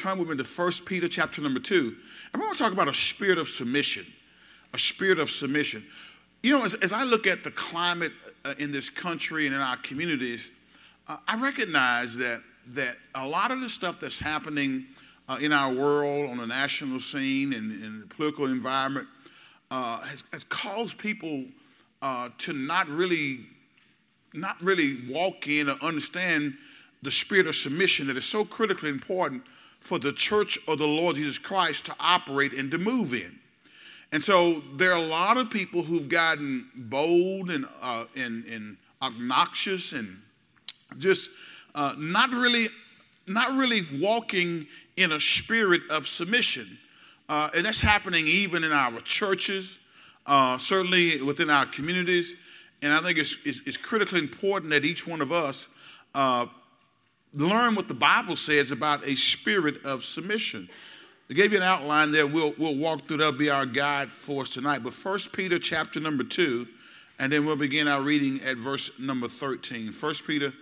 turn with me to 1 Peter chapter number 2. And we're going to talk about a spirit of submission. A spirit of submission. You know, as, as I look at the climate uh, in this country and in our communities, uh, I recognize that, that a lot of the stuff that's happening uh, in our world on the national scene and in the political environment uh, has, has, caused people uh, to not really, not really walk in or understand the spirit of submission that is so critically important for the church of the Lord Jesus Christ to operate and to move in. And so there are a lot of people who've gotten bold and, uh, and, and obnoxious and just uh, not really not really walking in a spirit of submission. Uh, and that's happening even in our churches, uh, certainly within our communities. And I think it's, it's, it's critically important that each one of us uh, learn what the Bible says about a spirit of submission. I gave you an outline there. We'll, we'll walk through. That'll be our guide for us tonight. But First Peter chapter number 2, and then we'll begin our reading at verse number 13. First Peter,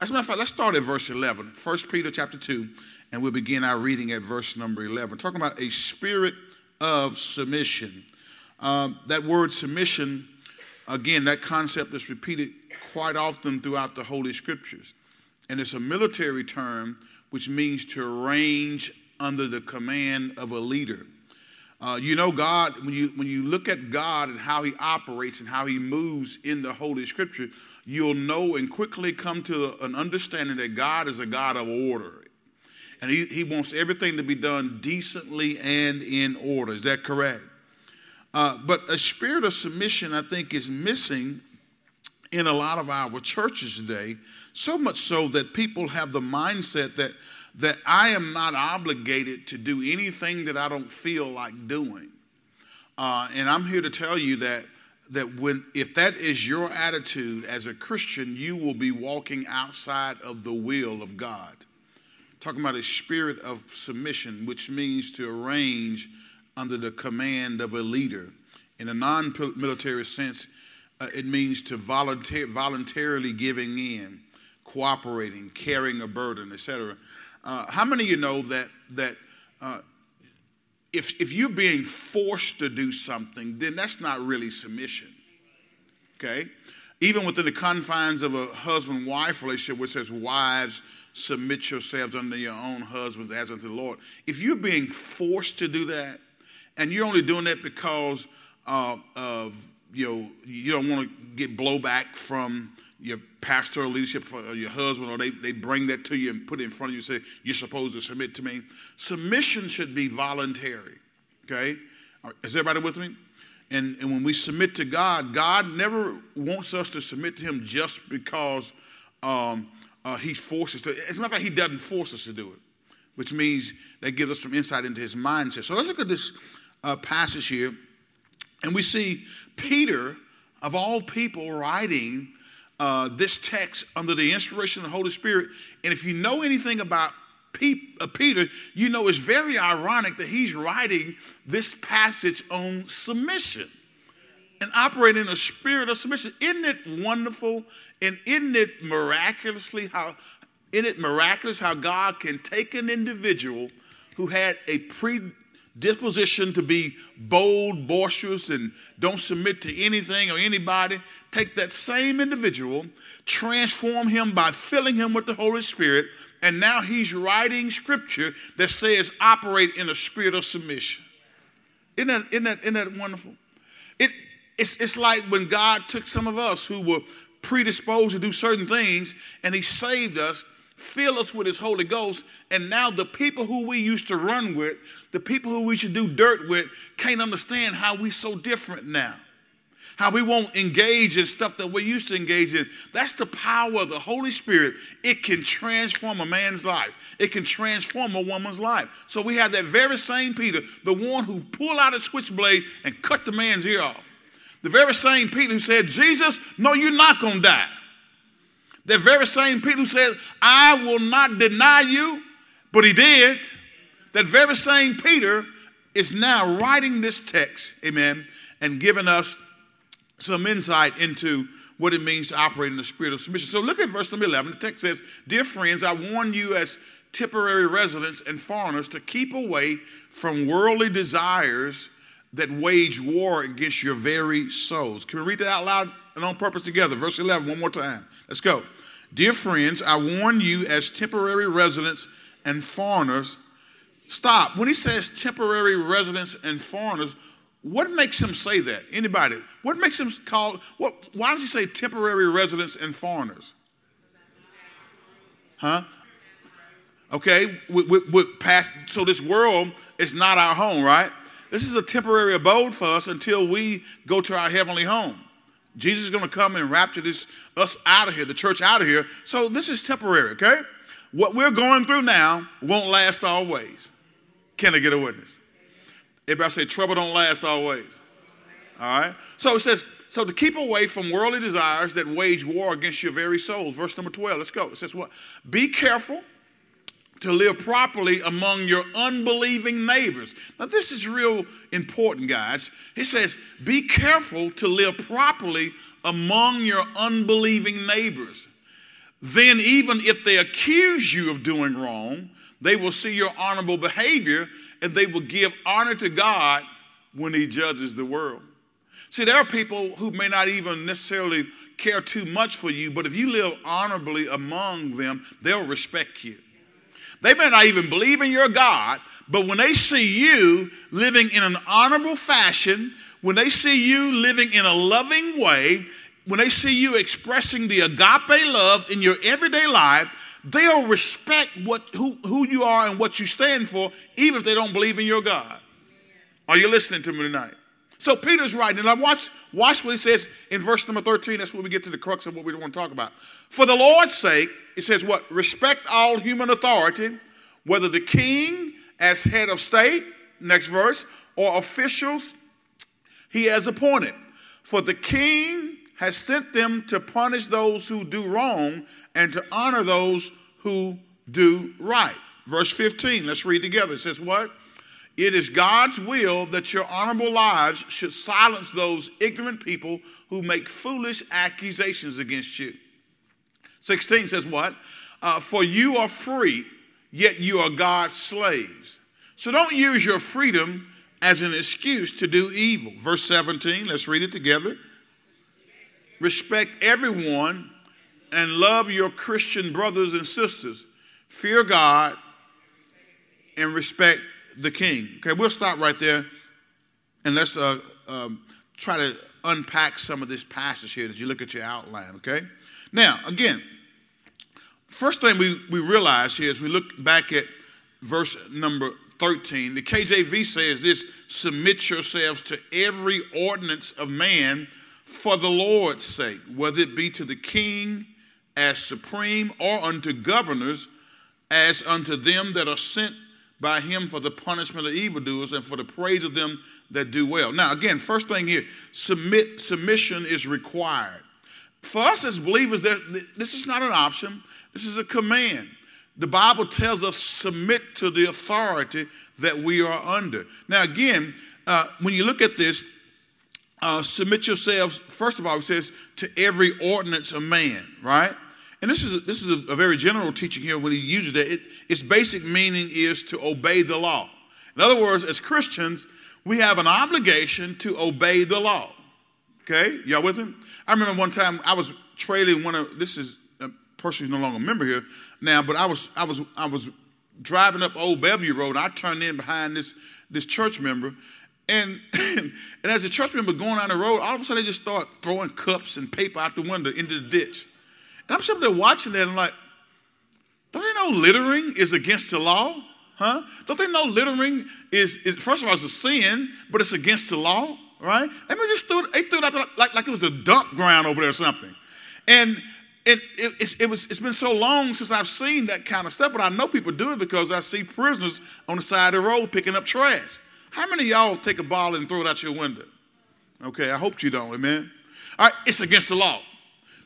as a matter of fact, let's start at verse 11. First Peter chapter 2, and we'll begin our reading at verse number 11. Talking about a spirit of submission. Um, that word submission, again, that concept is repeated quite often throughout the Holy Scriptures and it's a military term which means to arrange under the command of a leader. Uh, you know, God, when you, when you look at God and how He operates and how He moves in the Holy Scripture, you'll know and quickly come to an understanding that God is a God of order. And He, he wants everything to be done decently and in order. Is that correct? Uh, but a spirit of submission, I think, is missing in a lot of our churches today, so much so that people have the mindset that, that I am not obligated to do anything that I don't feel like doing. Uh, and I'm here to tell you that, that when, if that is your attitude as a Christian, you will be walking outside of the will of God. Talking about a spirit of submission, which means to arrange under the command of a leader. In a non military sense, uh, it means to volunteer, voluntarily giving in, cooperating, carrying a burden, etc. Uh, how many of you know that that uh, if if you're being forced to do something, then that's not really submission. Okay, even within the confines of a husband-wife relationship, which says wives submit yourselves under your own husbands as unto the Lord. If you're being forced to do that, and you're only doing that because uh, of you know, you don't want to get blowback from your pastoral leadership or your husband, or they, they bring that to you and put it in front of you and say, You're supposed to submit to me. Submission should be voluntary. Okay? Is everybody with me? And, and when we submit to God, God never wants us to submit to Him just because um, uh, He forces to. As a matter of fact, He doesn't force us to do it, which means that gives us some insight into His mindset. So let's look at this uh, passage here and we see Peter, of all people, writing uh, this text under the inspiration of the Holy Spirit. And if you know anything about uh, Peter, you know it's very ironic that he's writing this passage on submission and operating in a spirit of submission. Isn't it wonderful and isn't it miraculously how isn't it miraculous how God can take an individual who had a pre disposition to be bold, boisterous, and don't submit to anything or anybody, take that same individual, transform him by filling him with the Holy Spirit, and now he's writing scripture that says operate in a spirit of submission. Isn't that, isn't that, isn't that wonderful? It, it's, it's like when God took some of us who were predisposed to do certain things and he saved us fill us with his Holy Ghost, and now the people who we used to run with, the people who we should do dirt with, can't understand how we so different now. How we won't engage in stuff that we used to engage in. That's the power of the Holy Spirit. It can transform a man's life. It can transform a woman's life. So we have that very same Peter, the one who pulled out a switchblade and cut the man's ear off. The very same Peter who said, Jesus, no, you're not going to die. The very same Peter who said, I will not deny you, but he did. That very same Peter is now writing this text, amen, and giving us some insight into what it means to operate in the spirit of submission. So look at verse number 11. The text says, Dear friends, I warn you as temporary residents and foreigners to keep away from worldly desires that wage war against your very souls. Can we read that out loud and on purpose together? Verse 11, one more time. Let's go. Dear friends, I warn you as temporary residents and foreigners. Stop. When he says temporary residents and foreigners, what makes him say that? Anybody? What makes him call what why does he say temporary residents and foreigners? Huh? Okay, with, with, with past, so this world is not our home, right? This is a temporary abode for us until we go to our heavenly home. Jesus is going to come and rapture this us out of here, the church out of here. So this is temporary, okay? What we're going through now won't last always. Can I get a witness? Everybody say trouble don't last always. All right? So it says, so to keep away from worldly desires that wage war against your very souls. Verse number 12. Let's go. It says what? Be careful to live properly among your unbelieving neighbors. Now, this is real important, guys. He says, Be careful to live properly among your unbelieving neighbors. Then, even if they accuse you of doing wrong, they will see your honorable behavior and they will give honor to God when He judges the world. See, there are people who may not even necessarily care too much for you, but if you live honorably among them, they'll respect you. They may not even believe in your God, but when they see you living in an honorable fashion, when they see you living in a loving way, when they see you expressing the agape love in your everyday life, they'll respect what, who, who you are and what you stand for, even if they don't believe in your God. Are you listening to me tonight? So Peter's writing, and I watch, watch what he says in verse number 13. That's when we get to the crux of what we want to talk about. For the Lord's sake, it says what? Respect all human authority, whether the king as head of state, next verse, or officials he has appointed. For the king has sent them to punish those who do wrong and to honor those who do right. Verse 15, let's read together. It says, What? It is God's will that your honorable lives should silence those ignorant people who make foolish accusations against you. 16 says, What? Uh, For you are free, yet you are God's slaves. So don't use your freedom as an excuse to do evil. Verse 17, let's read it together. Respect everyone and love your Christian brothers and sisters. Fear God and respect the king. Okay, we'll stop right there and let's uh, um, try to unpack some of this passage here as you look at your outline, okay? Now, again, first thing we, we realize here is we look back at verse number 13. The KJV says this submit yourselves to every ordinance of man for the Lord's sake, whether it be to the king as supreme or unto governors as unto them that are sent by him for the punishment of evildoers and for the praise of them that do well. Now, again, first thing here, submit submission is required. For us as believers, this is not an option, this is a command. The Bible tells us submit to the authority that we are under. Now, again, uh, when you look at this, uh, submit yourselves, first of all, it says, to every ordinance of man, right? And this is a, this is a, a very general teaching here when he uses that. It, its basic meaning is to obey the law. In other words, as Christians, we have an obligation to obey the law. Okay, y'all with me? I remember one time I was trailing one of this is person who's no longer a member here now, but I was I was I was driving up Old Bellevue Road. I turned in behind this this church member, and and as the church member going down the road, all of a sudden they just start throwing cups and paper out the window into the ditch. And I'm sitting there watching that and I'm like, don't they know littering is against the law? Huh? Don't they know littering is, is first of all, it's a sin, but it's against the law, right? They just threw, they threw it out like, like it was a dump ground over there or something. And it, it, it, was, it's been so long since I've seen that kind of stuff, but I know people do it because I see prisoners on the side of the road picking up trash. How many y'all take a ball and throw it out your window? Okay, I hope you don't, amen. All right, it's against the law.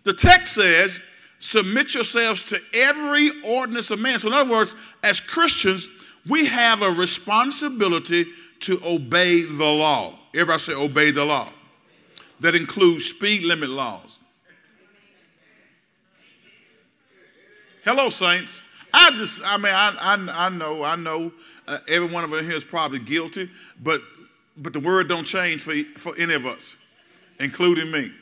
The text says submit yourselves to every ordinance of man. So, in other words, as Christians, we have a responsibility to obey the law. Everybody say, obey the law. That includes speed limit laws. Hello, saints. I just, I mean, I, I, I know, I know uh, every one of us here is probably guilty, but, but the word don't change for, for any of us, including me.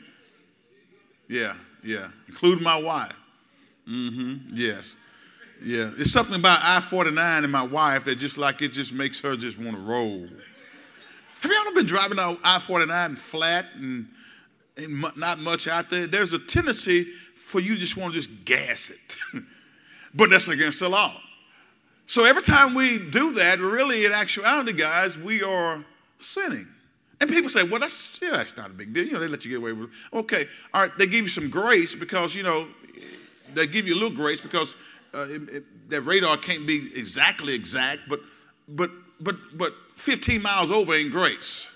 Yeah, yeah, including my wife. Mm-hmm, yes. Yeah, it's something about I 49 and my wife that just like it just makes her just want to roll. Have ever been driving on I 49 flat and, and not much out there? There's a tendency for you just want to just gas it. but that's against the law. So every time we do that, really, in actuality, guys, we are sinning. And people say, well, that's, yeah, that's not a big deal. You know, they let you get away with it. Okay, all right, they give you some grace because, you know, they give you a little grace because uh, it, it, that radar can't be exactly exact, but, but, but, but 15 miles over ain't grace.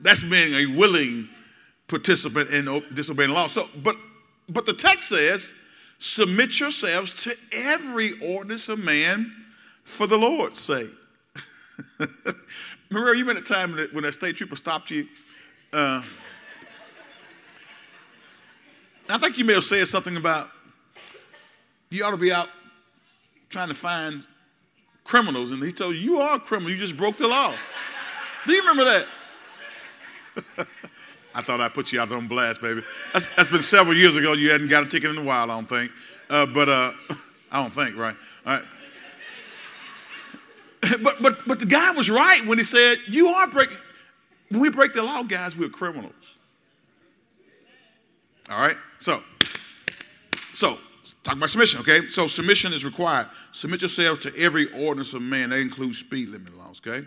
That's being a willing participant in disobeying the law. So, but, but the text says, Submit yourselves to every ordinance of man for the Lord's sake. Remember, you remember the time when that state trooper stopped you? Uh, I think you may have said something about you ought to be out trying to find criminals, and he told you, You are a criminal, you just broke the law. Do you remember that? I thought I'd put you out on blast, baby. That's, that's been several years ago. You hadn't got a ticket in a while, I don't think. Uh, but uh, I don't think, right? All right. But, but, but the guy was right when he said, You are breaking. When we break the law, guys, we're criminals. All right? So, so talk about submission, okay? So submission is required. Submit yourselves to every ordinance of man. That includes speed limit laws, okay?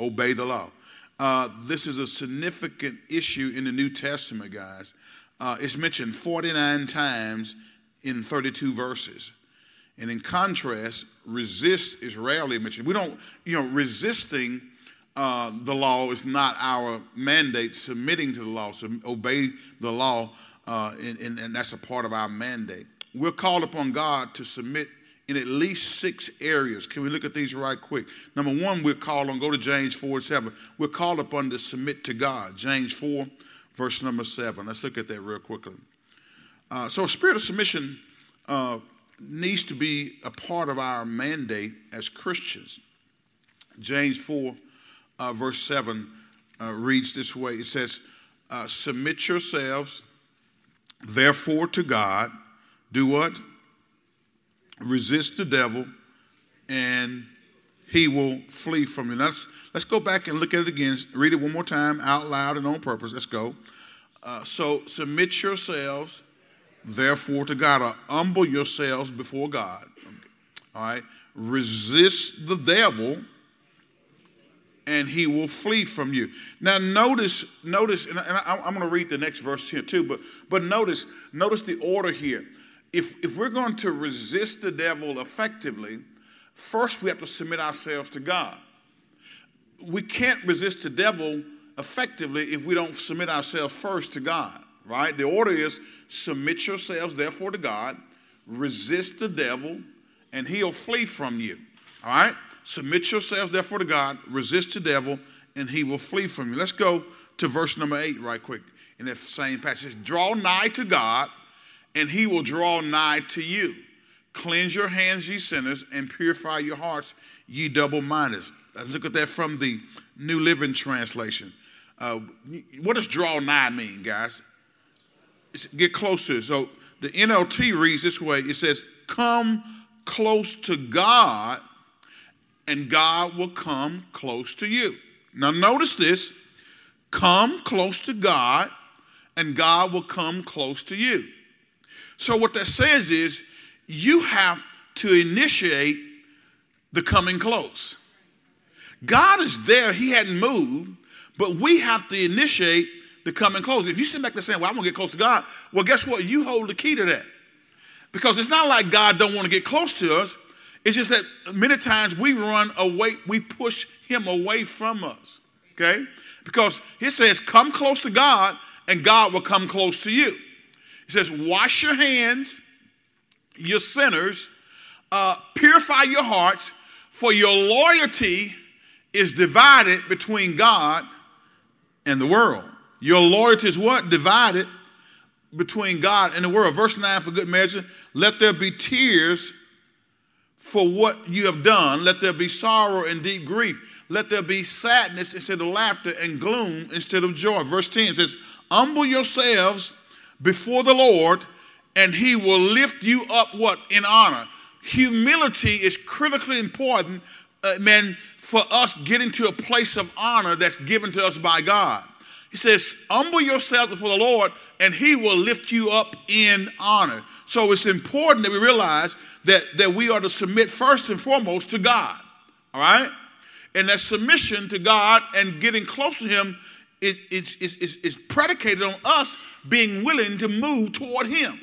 Obey the law. Uh, this is a significant issue in the New Testament, guys. Uh, it's mentioned 49 times in 32 verses. And in contrast, resist is rarely mentioned. We don't, you know, resisting uh, the law is not our mandate. Submitting to the law, so obey the law, uh, and, and, and that's a part of our mandate. We're called upon God to submit in at least six areas. Can we look at these right quick? Number one, we're called on, go to James 4 and 7. We're called upon to submit to God. James 4, verse number 7. Let's look at that real quickly. Uh, so, a spirit of submission uh, needs to be a part of our mandate as Christians. James 4, uh, verse 7 uh, reads this way it says, uh, Submit yourselves, therefore, to God. Do what? Resist the devil, and he will flee from you. Let's, let's go back and look at it again. Read it one more time out loud and on purpose. Let's go. Uh, so submit yourselves, therefore, to God, or humble yourselves before God. All right. Resist the devil, and he will flee from you. Now, notice, notice, and I, am going to read the next verse here too, but but notice, notice the order here if, if we're going to resist the devil effectively, first we have to submit ourselves to God. We can't resist the devil effectively if we don't submit ourselves first to God, right? The order is submit yourselves, therefore, to God, resist the devil, and he'll flee from you, all right? Submit yourselves, therefore, to God, resist the devil, and he will flee from you. Let's go to verse number eight, right quick, in that same passage. Draw nigh to God and he will draw nigh to you. Cleanse your hands, ye sinners, and purify your hearts, ye double minded. Look at that from the New Living Translation. Uh, what does draw nigh mean, guys? It's get closer. So the NLT reads this way it says, Come close to God, and God will come close to you. Now, notice this come close to God, and God will come close to you. So, what that says is you have to initiate the coming close. God is there, He hadn't moved, but we have to initiate the coming close. If you sit back there saying, Well, I'm gonna get close to God, well, guess what? You hold the key to that. Because it's not like God don't want to get close to us. It's just that many times we run away, we push him away from us. Okay? Because he says, Come close to God, and God will come close to you. He says, Wash your hands, you sinners, uh, purify your hearts, for your loyalty is divided between God and the world. Your loyalty is what? Divided between God and the world. Verse 9 for good measure, let there be tears for what you have done. Let there be sorrow and deep grief. Let there be sadness instead of laughter and gloom instead of joy. Verse 10 says, Humble yourselves before the Lord, and he will lift you up what? In honor. Humility is critically important, uh, man, for us getting to a place of honor that's given to us by God. He says, Humble yourself before the Lord, and he will lift you up in honor. So it's important that we realize that, that we are to submit first and foremost to God. All right? And that submission to God and getting close to Him is, is, is, is, predicated on us being willing to move toward Him.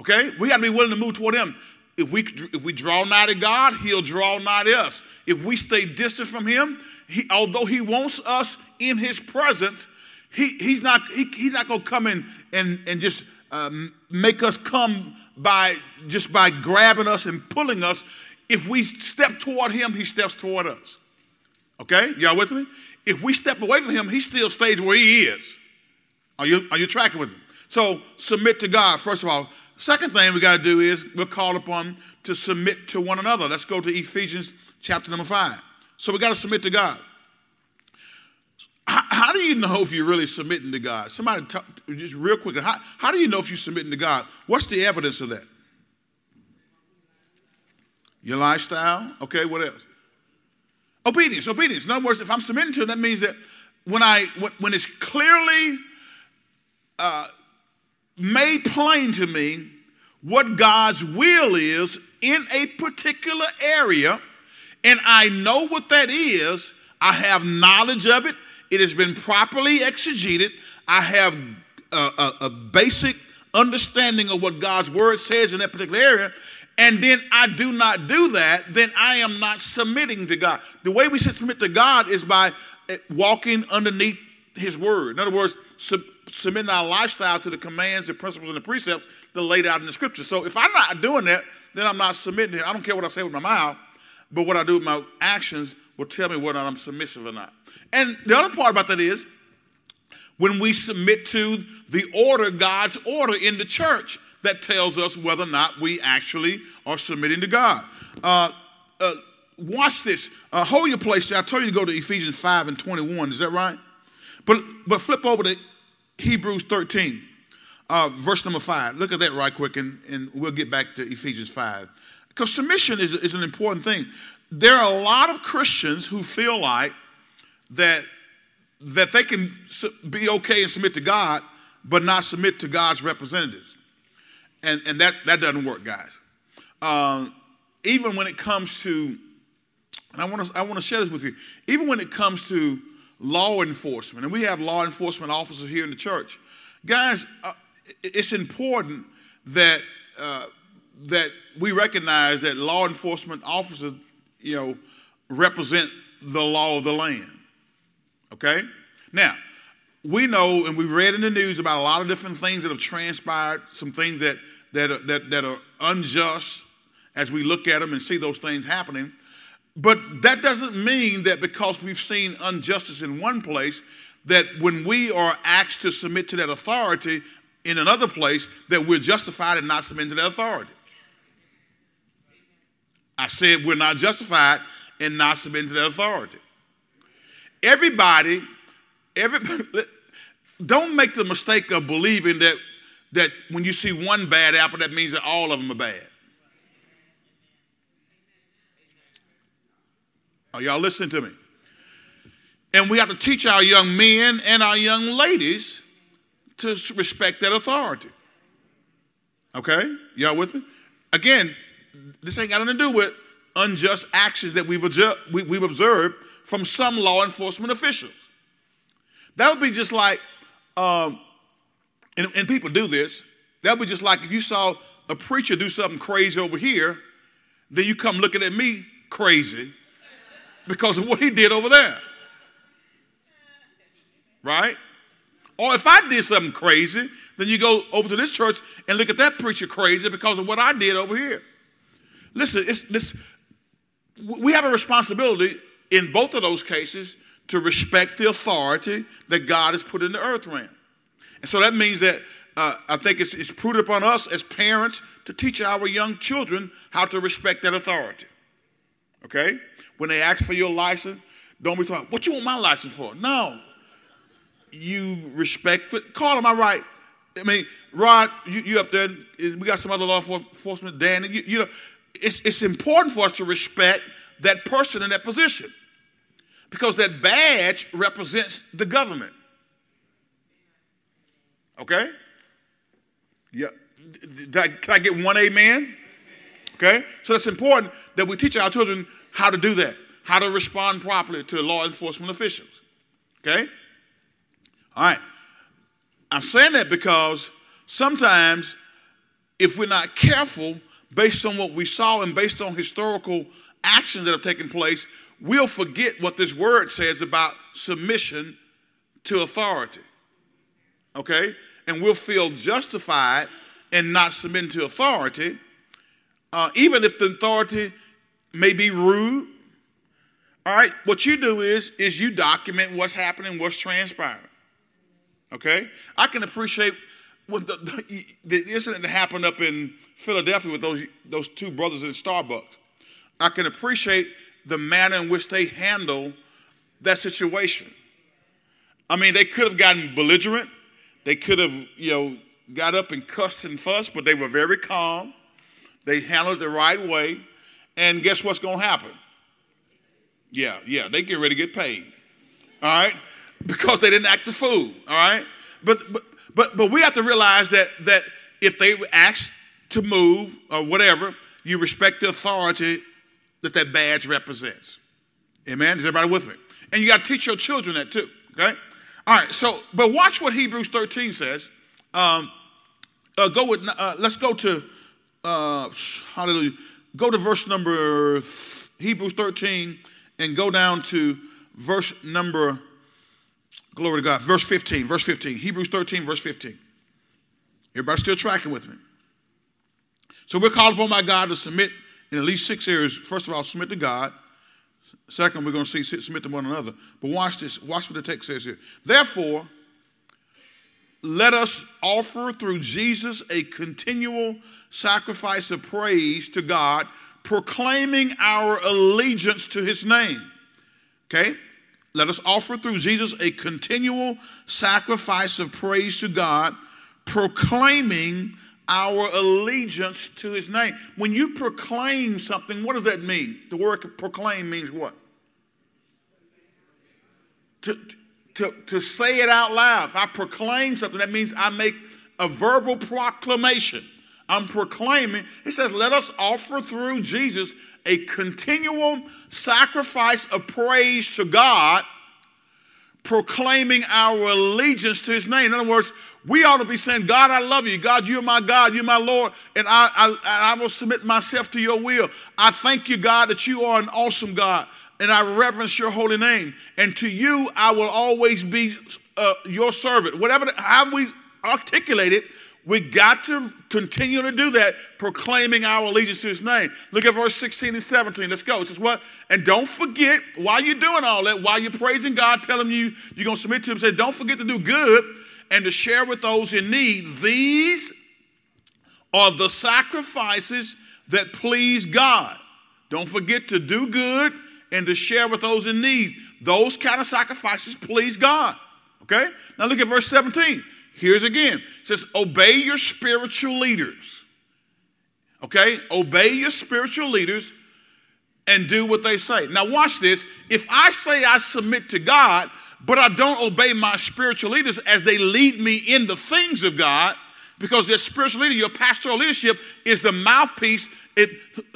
Okay? We got to be willing to move toward Him. If we, if we draw nigh to God, He'll draw nigh to us. If we stay distant from Him, he, although He wants us in His presence, he, He's not, he, he's not going to come in and, and just um, make us come by just by grabbing us and pulling us. If we step toward Him, He steps toward us. Okay? Y'all with me? If we step away from Him, He still stays where He is. Are you, are you tracking with me? So submit to God, first of all. Second thing we got to do is we're called upon to submit to one another. Let's go to Ephesians chapter number five. So we got to submit to God. How, how, do you know if you're really submitting to God? Somebody, talk, just real quick, how, how do you know if you're submitting to God? What's the evidence of that? Your lifestyle? Okay, what else? Obedience, obedience. In other words, if I'm submitting to it, that means that when I when, it's clearly uh, made plain to me what God's will is in a particular area, and I know what that is, I have knowledge of it, it has been properly exegeted, I have a, a, a basic understanding of what God's word says in that particular area, and then I do not do that, then I am not submitting to God. The way we submit to God is by eh, walking underneath His word. In other words, sub- submitting our lifestyle to the commands, the principles, and the precepts that are laid out in the scripture. So if I'm not doing that, then I'm not submitting. I don't care what I say with my mouth, but what I do with my actions will tell me whether I'm submissive or not. And the other part about that is when we submit to the order, God's order in the church, that tells us whether or not we actually are submitting to God. Uh, uh, watch this. Uh, hold your place. I told you to go to Ephesians 5 and 21. Is that right? But, but flip over to Hebrews 13, uh, verse number 5. Look at that right quick, and, and we'll get back to Ephesians 5. Because submission is, is an important thing. There are a lot of Christians who feel like that, that they can be okay and submit to God, but not submit to God's representatives. And, and that, that doesn't work, guys. Um, even when it comes to, and I want to I want to share this with you, even when it comes to law enforcement, and we have law enforcement officers here in the church, guys, uh, it's important that uh, that we recognize that law enforcement officers, you know, represent the law of the land. Okay? Now, we know and we've read in the news about a lot of different things that have transpired, some things that, that, are, that, that are unjust as we look at them and see those things happening. But that doesn't mean that because we've seen injustice in one place, that when we are asked to submit to that authority in another place, that we're justified in not submitting to that authority. I said we're not justified in not submitting to that authority. Everybody, everybody, don't make the mistake of believing that, that when you see one bad apple, that means that all of them are bad. Are y'all listening to me? And we have to teach our young men and our young ladies to respect that authority. Okay? Y'all with me? Again, this ain't got nothing to do with unjust actions that we've, we've observed from some law enforcement officials. That would be just like, um, and, and people do this, that would just like if you saw a preacher do something crazy over here, then you come looking at me crazy because of what he did over there. Right? Or if I did something crazy, then you go over to this church and look at that preacher crazy because of what I did over here. Listen, it's this we have a responsibility in both of those cases to respect the authority that God has put in the earth realm. And so that means that uh, I think it's, it's prudent upon us as parents to teach our young children how to respect that authority. Okay? When they ask for your license, don't be talking, what you want my license for? No. You respect it. Call them, all right. I mean, Rod, you, you up there, we got some other law enforcement, Dan, you, you know, it's, it's important for us to respect that person in that position because that badge represents the government. Okay? Yeah. I, can I get one amen? Okay? So it's important that we teach our children how to do that, how to respond properly to law enforcement officials. Okay? All right. I'm saying that because sometimes if we're not careful, based on what we saw and based on historical actions that have taken place, we'll forget what this word says about submission to authority. Okay? And we'll feel justified in not submitting to authority, uh, even if the authority may be rude. All right, what you do is is you document what's happening, what's transpiring. Okay, I can appreciate what the, the, the incident that happened up in Philadelphia with those those two brothers in Starbucks. I can appreciate the manner in which they handle that situation. I mean, they could have gotten belligerent. They could have, you know, got up and cussed and fussed, but they were very calm. They handled it the right way. And guess what's going to happen? Yeah, yeah, they get ready to get paid. All right? Because they didn't act the fool. All right? But, but, but, but we have to realize that, that if they asked to move or whatever, you respect the authority that that badge represents. Amen? Is everybody with me? And you got to teach your children that too, okay? All right, so, but watch what Hebrews 13 says. Um, uh, go with, uh, let's go to, uh, hallelujah, go to verse number, Hebrews 13, and go down to verse number, glory to God, verse 15, verse 15, Hebrews 13, verse 15. Everybody still tracking with me? So we're called upon by God to submit in at least six areas. First of all, submit to God. Second, we're going to see submit to one another. But watch this. Watch what the text says here. Therefore, let us offer through Jesus a continual sacrifice of praise to God, proclaiming our allegiance to his name. Okay? Let us offer through Jesus a continual sacrifice of praise to God, proclaiming our allegiance to his name. When you proclaim something, what does that mean? The word proclaim means what? To, to, to say it out loud. If I proclaim something, that means I make a verbal proclamation. I'm proclaiming. It says, let us offer through Jesus a continual sacrifice of praise to God, proclaiming our allegiance to his name. In other words, we ought to be saying, God, I love you. God, you're my God. You're my Lord. And I, I, I will submit myself to your will. I thank you, God, that you are an awesome God. And I reverence your holy name. And to you, I will always be uh, your servant. Whatever, how we articulate it, we got to continue to do that, proclaiming our allegiance to his name. Look at verse 16 and 17. Let's go. It says what? And don't forget, while you're doing all that, while you're praising God, telling you you're going to submit to him, say, don't forget to do good and to share with those in need. These are the sacrifices that please God. Don't forget to do good and to share with those in need. Those kind of sacrifices please God. Okay? Now look at verse 17. Here's again. It says, Obey your spiritual leaders. Okay? Obey your spiritual leaders and do what they say. Now, watch this. If I say I submit to God, but I don't obey my spiritual leaders as they lead me in the things of God, because your spiritual leader, your pastoral leadership, is the mouthpiece it,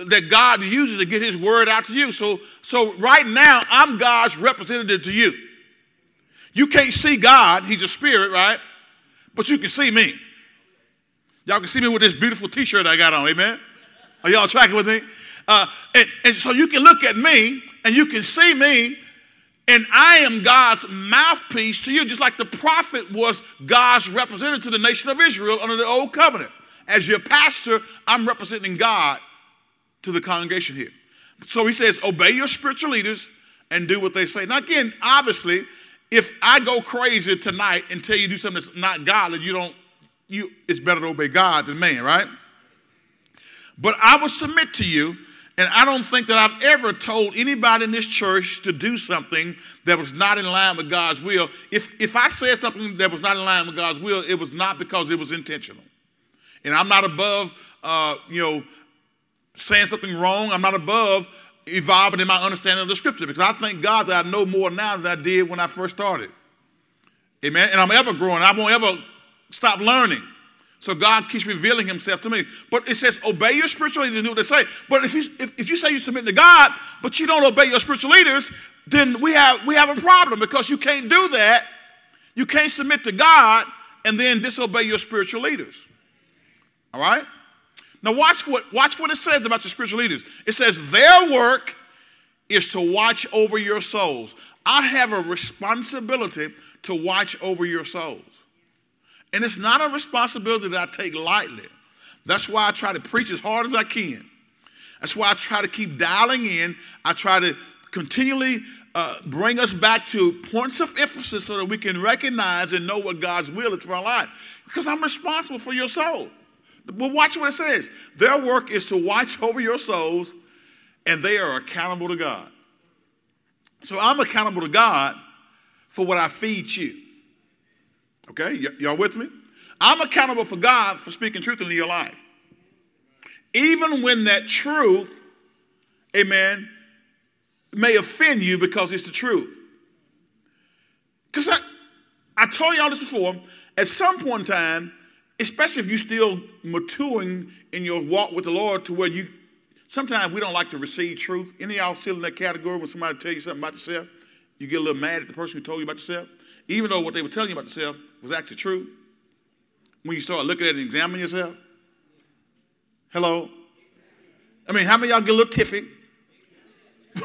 that God uses to get His word out to you. So, so right now, I'm God's representative to you. You can't see God; He's a spirit, right? But you can see me. Y'all can see me with this beautiful T-shirt I got on. Amen. Are y'all tracking with me? Uh, and, and so you can look at me and you can see me and I am God's mouthpiece to you, just like the prophet was God's representative to the nation of Israel under the old covenant. As your pastor, I'm representing God to the congregation here. So he says, obey your spiritual leaders and do what they say. Now, again, obviously, if I go crazy tonight and tell you to do something that's not godly, you don't you it's better to obey God than man, right? But I will submit to you, and I don't think that I've ever told anybody in this church to do something that was not in line with God's will. If if I said something that was not in line with God's will, it was not because it was intentional. And I'm not above, uh, you know, saying something wrong. I'm not above evolving in my understanding of the scripture because I thank God that I know more now than I did when I first started. Amen. And I'm ever growing. I won't ever stop learning. So God keeps revealing himself to me. But it says, obey your spiritual leaders and do what they say. But if you, if, if you say you submit to God, but you don't obey your spiritual leaders, then we have, we have a problem because you can't do that. You can't submit to God and then disobey your spiritual leaders. All right? Now watch what, watch what it says about your spiritual leaders. It says their work is to watch over your souls. I have a responsibility to watch over your souls. And it's not a responsibility that I take lightly. That's why I try to preach as hard as I can. That's why I try to keep dialing in. I try to continually uh, bring us back to points of emphasis so that we can recognize and know what God's will is for our life. Because I'm responsible for your soul. But watch what it says. Their work is to watch over your souls, and they are accountable to God. So I'm accountable to God for what I feed you. Okay, y- y'all with me? I'm accountable for God for speaking truth into your life. Even when that truth, amen, may offend you because it's the truth. Because I, I told y'all this before, at some point in time, especially if you're still maturing in your walk with the Lord to where you, sometimes we don't like to receive truth. Any of y'all still in that category when somebody tell you something about yourself? You get a little mad at the person who told you about yourself? Even though what they were telling you about yourself was actually true. When you start looking at it and examining yourself? Hello? I mean, how many y'all get a little tiffy?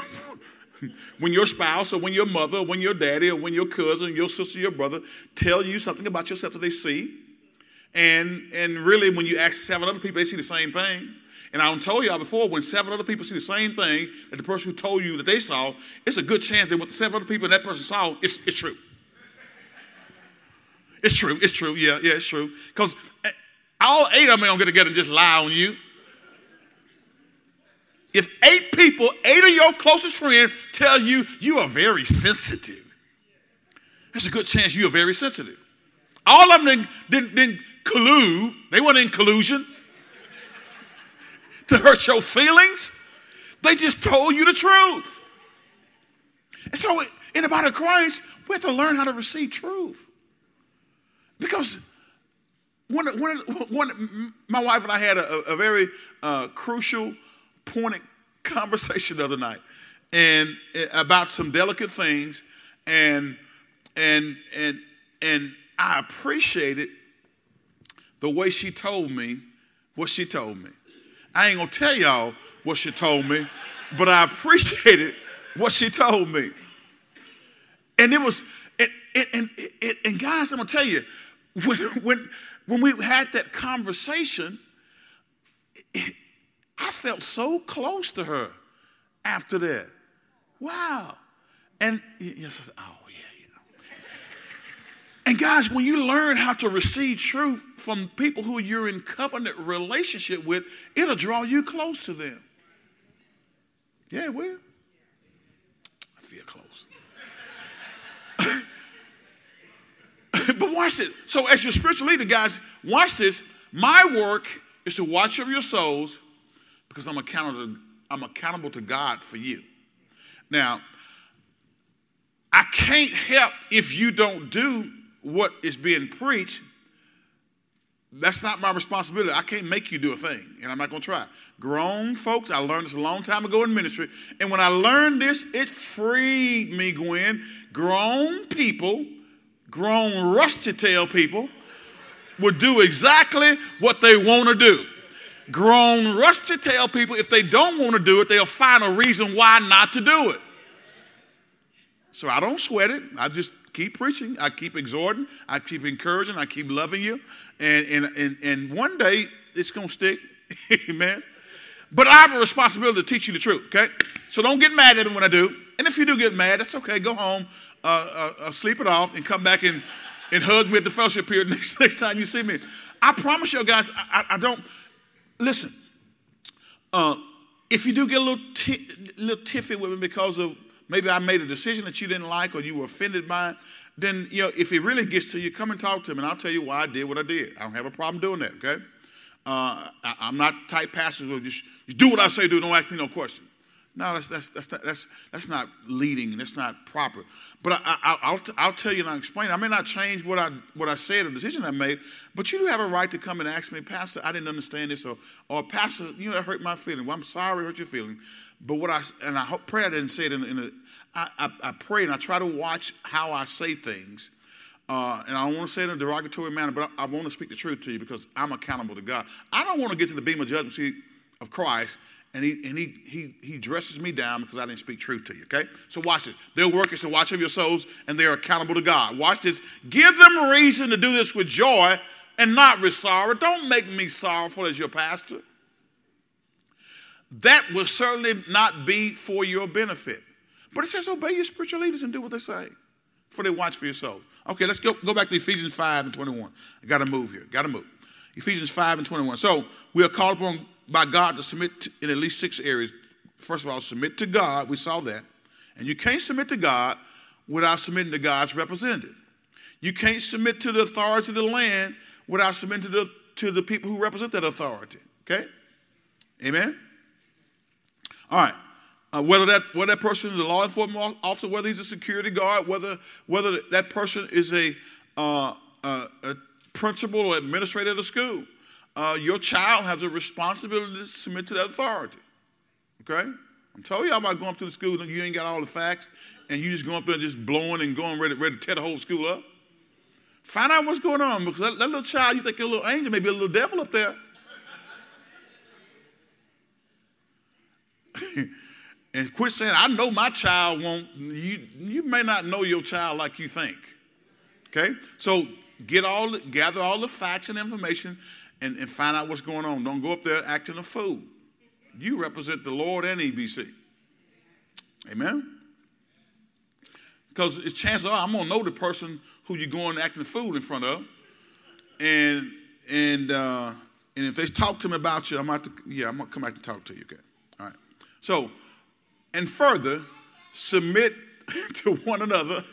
when your spouse or when your mother or when your daddy or when your cousin, your sister, your brother tell you something about yourself that they see, and and really when you ask seven other people, they see the same thing. And I told y'all before, when seven other people see the same thing that the person who told you that they saw, it's a good chance that what the seven other people and that person saw, it's, it's true. It's true. It's true. Yeah, yeah, it's true. Because eh, all eight of them to get together and just lie on you. If eight people, eight of your closest friends, tell you you are very sensitive, there's a good chance you are very sensitive. All of them didn't, didn't, didn't collude, they weren't in collusion to hurt your feelings. They just told you the truth. And so, in the body of Christ, we have to learn how to receive truth. Because one, one, one, my wife and I had a, a very uh, crucial, pointed conversation the other night, and uh, about some delicate things, and and and and I appreciated the way she told me what she told me. I ain't gonna tell y'all what she told me, but I appreciated what she told me. And it was, and, and, and, and guys, I'm gonna tell you, when, when, when we had that conversation, I felt so close to her after that. Wow. And yes, oh yeah, yeah. And guys, when you learn how to receive truth from people who you're in covenant relationship with, it'll draw you close to them. Yeah, it will. I feel close. but watch this. So, as your spiritual leader, guys, watch this. My work is to watch over your souls because I'm accountable I'm accountable to God for you. Now, I can't help if you don't do what is being preached. That's not my responsibility. I can't make you do a thing, and I'm not going to try. Grown folks, I learned this a long time ago in ministry, and when I learned this, it freed me, Gwen. Grown people grown rusty tail people would do exactly what they want to do. Grown rusty tail people, if they don't want to do it, they'll find a reason why not to do it. So I don't sweat it. I just keep preaching. I keep exhorting. I keep encouraging. I keep loving you. And, and, and, and one day it's going to stick. Amen. But I have a responsibility to teach you the truth, okay? So don't get mad at me when I do. And if you do get mad, that's okay. Go home, uh, uh, uh, sleep it off, and come back and, and hug me at the fellowship period next, next time you see me. I promise you guys, I, I, don't, listen, uh, if you do get a little, t- little tiffy with me because of maybe I made a decision that you didn't like or you were offended by it, then, you know, if it really gets to you, come and talk to me and I'll tell you why I did what I did. I don't have a problem doing that, okay? Uh, I, am not type pastor just, just do what I say, do, don't ask me no question. No, that's, that's, that's, that's, that's not leading, and that's not proper. But I, will I'll tell you and I'll explain. I may not change what I, what I said or decision I made, but you do have a right to come and ask me, Pastor, I didn't understand this, or, or Pastor, you know, that hurt my feeling. Well, I'm sorry, it hurt your feeling. But what I, and I hope, pray I didn't say it in, in I, I, I pray and I try to watch how I say things. Uh, and I don't want to say it in a derogatory manner, but I, I want to speak the truth to you because I'm accountable to God. I don't want to get to the beam of judgment seat of Christ and he and he he he dresses me down because I didn't speak truth to you. Okay, so watch this. They're workers to watch of your souls, and they're accountable to God. Watch this. Give them reason to do this with joy and not with sorrow. Don't make me sorrowful as your pastor. That will certainly not be for your benefit. But it says, obey your spiritual leaders and do what they say, for they watch for your soul. Okay, let's go, go back to Ephesians 5 and 21. I got to move here. Got to move. Ephesians 5 and 21. So we are called upon by God to submit to, in at least six areas. First of all, submit to God. We saw that. And you can't submit to God without submitting to God's representative. You can't submit to the authority of the land without submitting to the, to the people who represent that authority. Okay? Amen? All right. Uh, whether that whether that person is a law enforcement officer, whether he's a security guard, whether whether that person is a, uh, a principal or administrator at a school, uh, your child has a responsibility to submit to that authority. Okay? I'm telling you all about going up to the school and you ain't got all the facts and you just going up there just blowing and going ready, ready to tear the whole school up. Find out what's going on because that, that little child, you think a little angel, maybe a little devil up there. and quit saying, I know my child won't. You, you may not know your child like you think. Okay? So get all, gather all the facts and information and, and find out what's going on. Don't go up there acting a fool. You represent the Lord and EBC. Amen? Because it's chances are I'm going to know the person who you're going acting a fool in front of. And and uh, and if they talk to me about you, I'm about to, yeah, I'm going to come back and talk to you, okay? All right. So, and further, submit to one another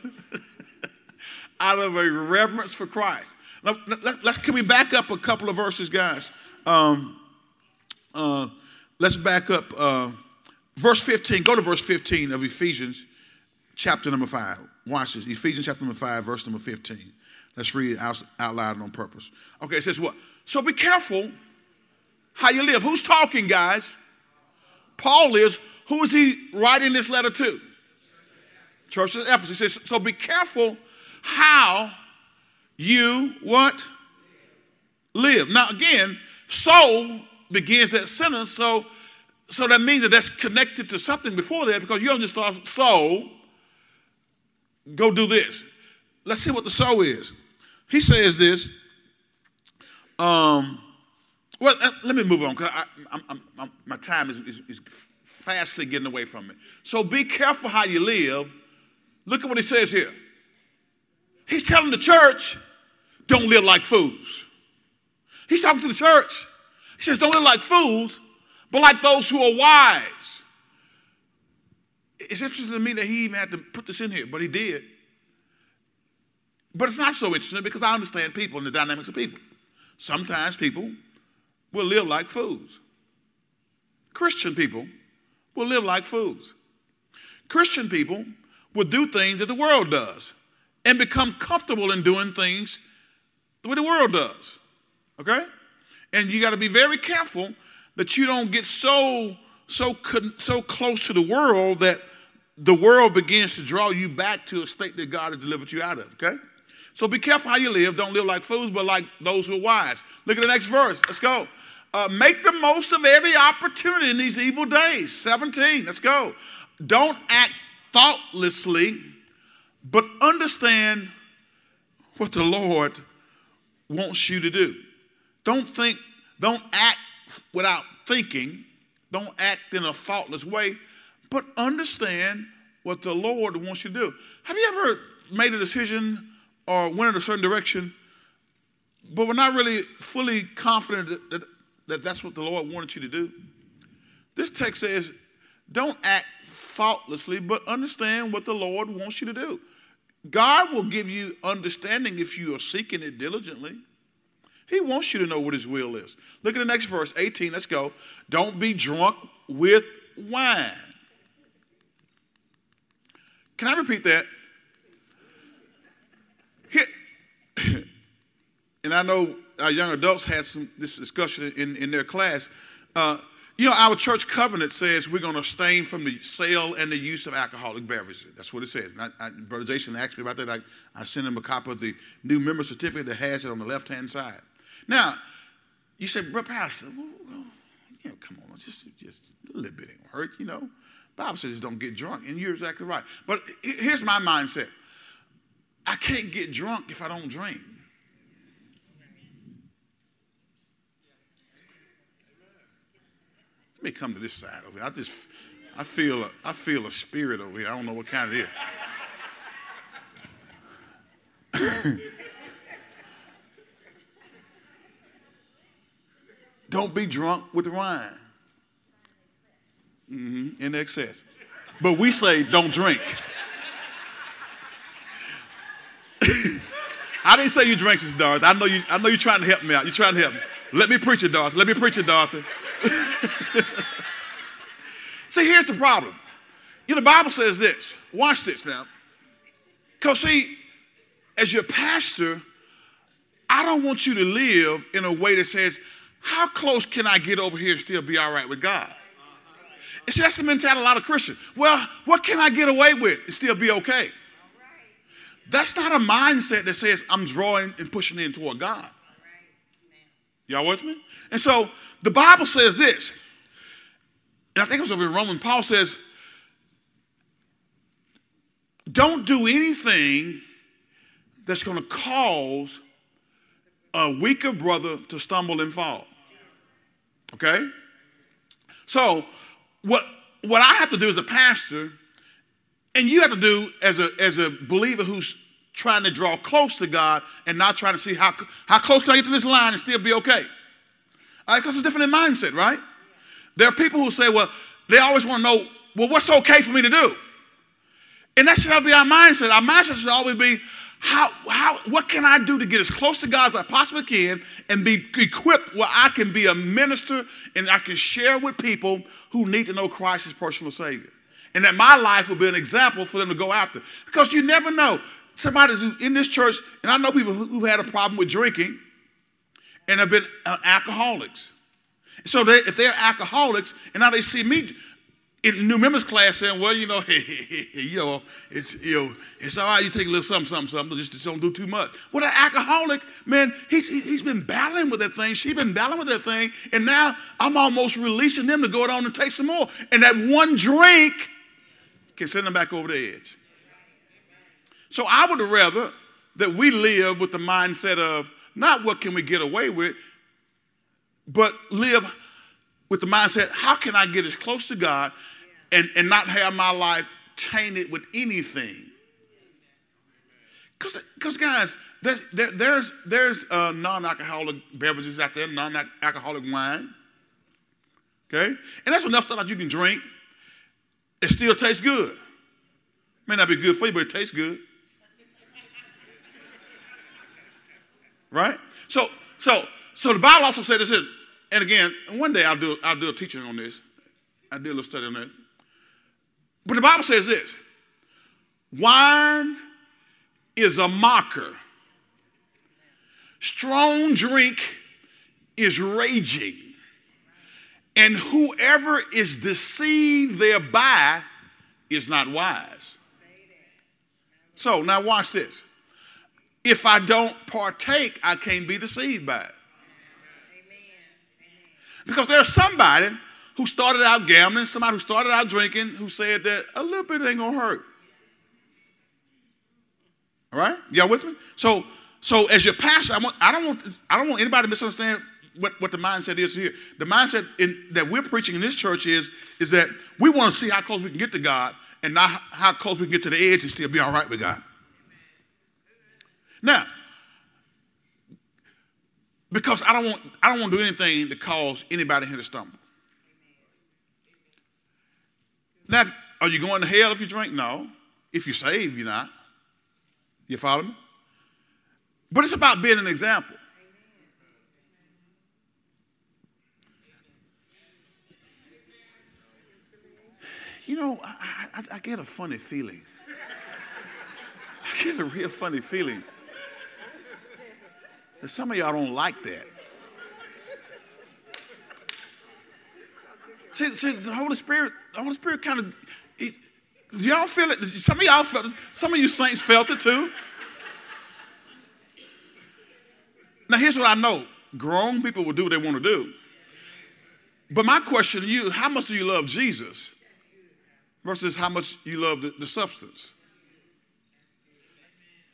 out of a reverence for Christ. Now, let's can we back up a couple of verses, guys? Um, uh, let's back up. Uh, verse 15. Go to verse 15 of Ephesians, chapter number five. Watch this. Ephesians chapter number five, verse number 15. Let's read it out, out loud on purpose. Okay, it says what? So be careful how you live. Who's talking, guys? Paul is. Who is he writing this letter to? Church of Ephesus. He says, so be careful how you what? Live. Now again, soul begins that sentence, so so that means that that's connected to something before that because you don't just start soul, go do this. Let's see what the soul is. He says this. Um, well, uh, let me move on because my time is, is, is fastly getting away from me. So be careful how you live. Look at what he says here. He's telling the church don't live like fools. He's talking to the church. He says, don't live like fools, but like those who are wise. It's interesting to me that he even had to put this in here, but he did. But it's not so interesting because I understand people and the dynamics of people. Sometimes people will live like fools. Christian people will live like fools. Christian people will do things that the world does and become comfortable in doing things the way the world does. Okay? And you got to be very careful that you don't get so so so close to the world that the world begins to draw you back to a state that God has delivered you out of. Okay? So be careful how you live. Don't live like fools, but like those who are wise. Look at the next verse. Let's go. Uh, make the most of every opportunity in these evil days. 17. Let's go. Don't act thoughtlessly, but understand what the Lord wants you to do. Don't think, don't act without thinking, don't act in a thoughtless way, but understand what the Lord wants you to do. Have you ever made a decision or went in a certain direction but we're not really fully confident that, that, that that's what the Lord wanted you to do. This text says, don't act thoughtlessly, but understand what the Lord wants you to do. God will give you understanding if you are seeking it diligently. He wants you to know what His will is. Look at the next verse, 18. Let's go. Don't be drunk with wine. Can I repeat that? Here, and I know our young adults had some this discussion in, in their class. Uh, you know, our church covenant says we're going to abstain from the sale and the use of alcoholic beverages. That's what it says. I, I, Brother Jason asked me about that. I, I sent him a copy of the new member certificate that has it on the left hand side. Now, you say, Brother Pastor, well, well, you know, come on, just, just a little bit ain't hurt, you know. Bible says don't get drunk, and you're exactly right. But here's my mindset I can't get drunk if I don't drink. Let me come to this side over here. I just, I feel, a, I feel a spirit over here. I don't know what kind of it is. don't be drunk with wine. Mm-hmm, in excess. But we say don't drink. I didn't say you drink this, Dorothy. I know you. I know you're trying to help me out. You're trying to help me. Let me preach it, Dorothy. Let me preach it, Dorothy. see, here's the problem. You know, the Bible says this. Watch this now. Because, see, as your pastor, I don't want you to live in a way that says, how close can I get over here and still be all right with God? It's that's the mentality of a lot of Christians. Well, what can I get away with and still be okay? That's not a mindset that says I'm drawing and pushing in toward God. Y'all with me? And so the Bible says this, and I think it was over in Romans, Paul says, don't do anything that's going to cause a weaker brother to stumble and fall. Okay? So, what, what I have to do as a pastor, and you have to do as a, as a believer who's trying to draw close to God and not trying to see how, how close can I get to this line and still be okay. Because it's different in mindset, right? There are people who say, well, they always want to know, well, what's okay for me to do? And that should not be our mindset. Our mindset should always be, how, how, what can I do to get as close to God as I possibly can and be equipped where I can be a minister and I can share with people who need to know Christ as personal Savior? And that my life will be an example for them to go after. Because you never know. Somebody's in this church, and I know people who've had a problem with drinking and have been uh, alcoholics. So they, if they're alcoholics and now they see me in new members class saying, well, you know, hey, you know, it's you know, it's all right. You take a little something, something, something. Just, just don't do too much. Well, an alcoholic, man, he's he's been battling with that thing. She's been battling with that thing, and now I'm almost releasing them to go on and take some more. And that one drink can send them back over the edge. So I would rather that we live with the mindset of not what can we get away with, but live with the mindset, how can I get as close to God and, and not have my life tainted with anything? Because, guys, there, there, there's, there's uh, non alcoholic beverages out there, non alcoholic wine. Okay? And that's enough stuff that you can drink. It still tastes good. May not be good for you, but it tastes good. Right? So, so, so the Bible also said this is and again, one day I'll do, I'll do a teaching on this. I did a little study on this. But the Bible says this wine is a mocker, strong drink is raging, and whoever is deceived thereby is not wise. So now watch this. If I don't partake, I can't be deceived by it. Amen. Because there's somebody who started out gambling, somebody who started out drinking, who said that a little bit ain't gonna hurt. All right, y'all with me? So, so as your pastor, I, want, I don't want I don't want anybody to misunderstand what, what the mindset is here. The mindset in, that we're preaching in this church is is that we want to see how close we can get to God, and not how close we can get to the edge and still be all right with God. Now, Because I don't want I don't want to do anything to cause anybody here to stumble. Now, are you going to hell if you drink? No. If you're saved, you're not. You follow me? But it's about being an example. You know, I, I, I, get a funny feeling. I get a real funny feeling some of y'all don't like that. See, see the Holy Spirit, the Holy Spirit kind of, y'all feel it? Some of y'all felt it. Some of you saints felt it too. Now, here's what I know grown people will do what they want to do. But my question to you how much do you love Jesus versus how much you love the, the substance?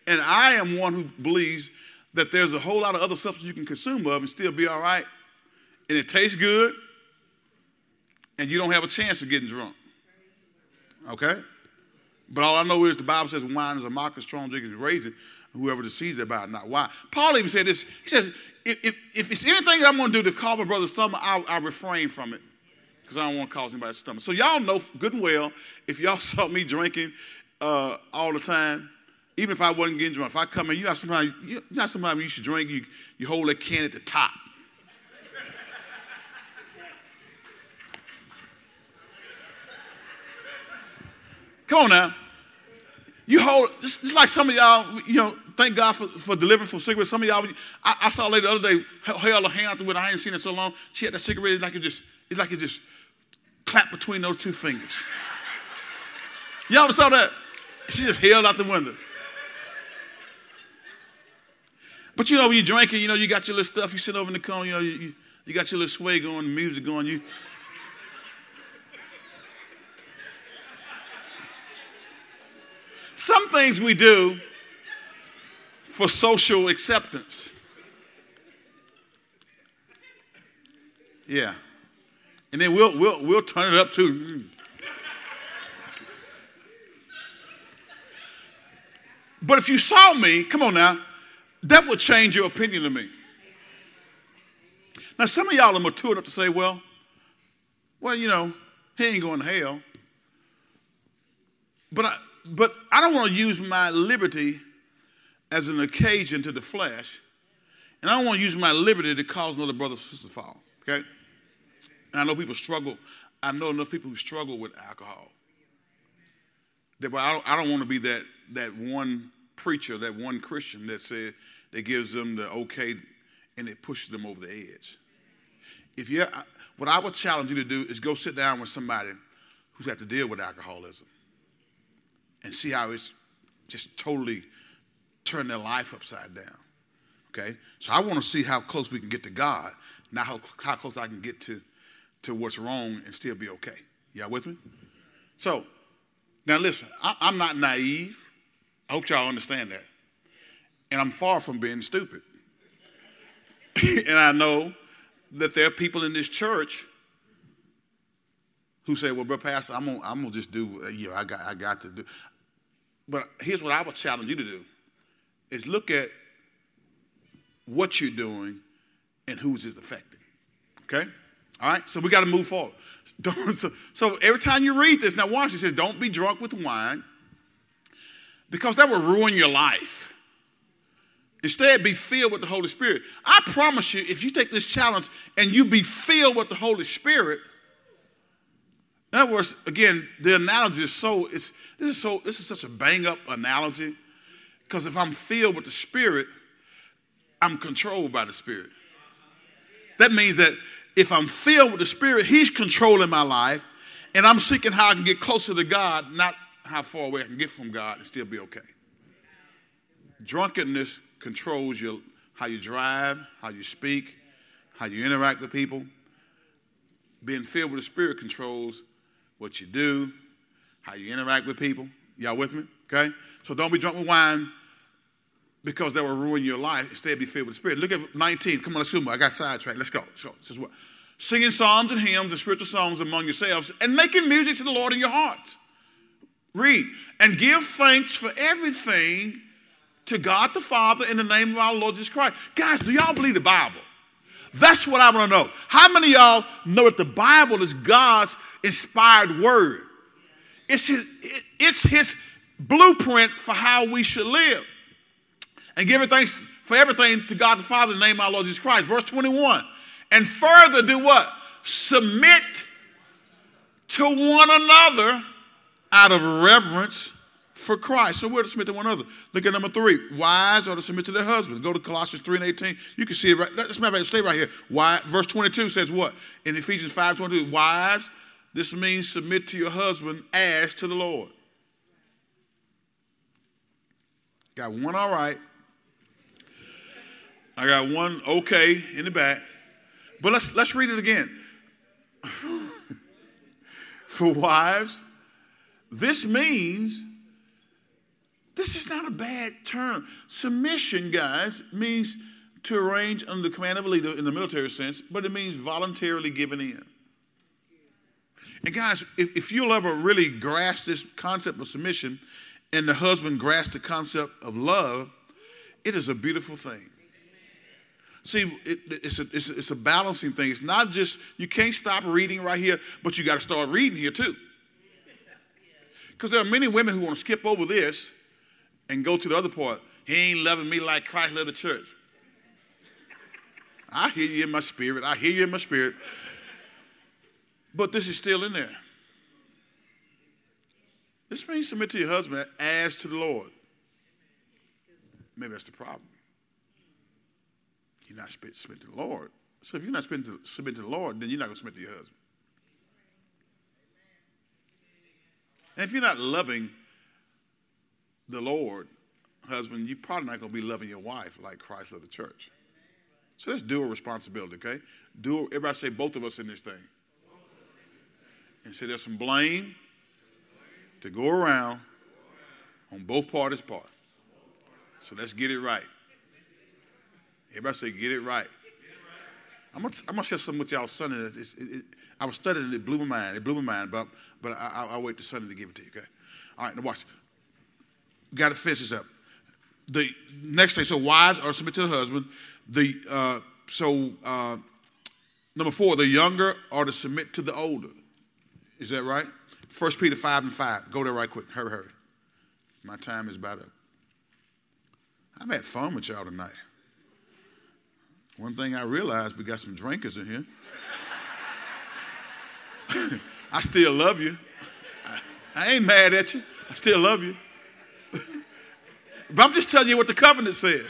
And I am one who believes that there's a whole lot of other substance you can consume of and still be all right. And it tastes good, and you don't have a chance of getting drunk. Okay? But all I know is the Bible says wine is a mocker, strong drink is raging. Whoever deceives about not why. Paul even said this. He says, if, if, if it's anything I'm going to do to cause my brother's stomach, I'll, I'll refrain from it because I don't want to cause anybody's stomach. So y'all know good and well, if y'all saw me drinking uh, all the time, even if I wasn't getting drunk, if I come in, you know sometimes you know sometimes you should drink, you, you hold that can at the top. Come on now. You hold, it's, like some of y'all, you know, thank God for, for delivering from cigarettes. Some of y'all, I, I saw a lady the other day, held her hand out the window. I ain't seen it so long. She had that cigarette, it's like it just, it's like it just clapped between those two fingers. Y'all saw that? She just held out the window. But you know, when you're drinking, you know, you got your little stuff, you sit over in the corner, you know, you, you, you got your little sway going, the music going, you. Some things we do for social acceptance. Yeah. And then we'll, we'll, we'll turn it up too. But if you saw me, come on now, that would change your opinion of me. Now, some of y'all are mature enough to say, well, well, you know, he ain't going to hell. But I, but I don't want to use my liberty as an occasion to the flesh, and I don't want to use my liberty to cause another brother or sister to fall. Okay? And I know people struggle. I know enough people who struggle with alcohol. That, but I don't, I don't want to be that that one preacher, that one Christian that said that gives them the okay and it pushes them over the edge. If you, what I would challenge you to do is go sit down with somebody who's had to deal with alcoholism and see how it's just totally turned their life upside down. Okay? So I want to see how close we can get to God, not how, how close I can get to, to what's wrong and still be okay. Y'all with me? So, now listen, I, I'm not naive. I hope y'all understand that. And I'm far from being stupid. and I know that there are people in this church who say, well, bro, Pastor, I'm gonna, I'm gonna just do, uh, you know, I got, I got to do. But here's what I would challenge you to do is look at what you're doing and who's it affecting. Okay? All right? So we got to move forward. so, so every time you read this, now watch, it says, don't be drunk with wine because that will ruin your life. Instead, be filled with the Holy Spirit. I promise you, if you take this challenge and you be filled with the Holy Spirit, in other words, again, the analogy is so, it's, this is so, this is such a bang up analogy. Because if I'm filled with the Spirit, I'm controlled by the Spirit. That means that if I'm filled with the Spirit, He's controlling my life, and I'm seeking how I can get closer to God, not how far away I can get from God and still be okay. Drunkenness controls your, how you drive, how you speak, how you interact with people. Being filled with the Spirit controls what you do, how you interact with people. Y'all with me? Okay? So don't be drunk with wine because that will ruin your life. Instead, be filled with the Spirit. Look at 19. Come on, let's move. I got sidetracked. Let's go. Let's go. This is what? Singing psalms and hymns and spiritual songs among yourselves and making music to the Lord in your hearts. Read. And give thanks for everything to God the Father in the name of our Lord Jesus Christ. Guys, do y'all believe the Bible? That's what I want to know. How many y'all know that the Bible is God's inspired word? It's his, it's his blueprint for how we should live. And giving thanks for everything to God the Father in the name of our Lord Jesus Christ. Verse 21. And further do what? Submit to one another out of reverence for Christ. So we're to submit to one another. Look at number three. Wives are to submit to their husbands. Go to Colossians 3 and 18. You can see it right. Let's stay right here. Why, verse 22 says what? In Ephesians 5 22, wives, this means submit to your husband as to the Lord. Got one all right. I got one okay in the back. But let's let's read it again. For wives, this means this is not a bad term. Submission, guys, means to arrange under the command of a leader in the military sense, but it means voluntarily giving in. And guys, if, if you'll ever really grasp this concept of submission and the husband grasp the concept of love, it is a beautiful thing. See, it, it's, a, it's, a, it's a balancing thing. It's not just, you can't stop reading right here, but you got to start reading here too. Because there are many women who want to skip over this and go to the other part. He ain't loving me like Christ loved the church. I hear you in my spirit. I hear you in my spirit. But this is still in there. This means submit to your husband as to the Lord. Maybe that's the problem. You're not submit to the Lord. So if you're not submit to, submit to the Lord, then you're not going to submit to your husband. And if you're not loving the Lord, husband, you're probably not going to be loving your wife like Christ loved the church. So that's dual responsibility, okay? Dual, everybody say both of us in this thing. And say there's some blame to go around on both parties' part. So let's get it right. Everybody say, get it right. I'm gonna, I'm gonna share something with y'all Sunday. It's, it, it, I was studying it, it blew my mind. It blew my mind, but but I, will wait to Sunday to give it to you. Okay. All right. Now watch. Got to finish this up. The next thing. So wives are submit to the husband. The uh, so uh, number four. The younger are to submit to the older. Is that right? First Peter five and five. Go there right quick. Hurry, hurry. My time is about up. I've had fun with y'all tonight. One thing I realized, we got some drinkers in here. I still love you. I ain't mad at you. I still love you. but I'm just telling you what the covenant said.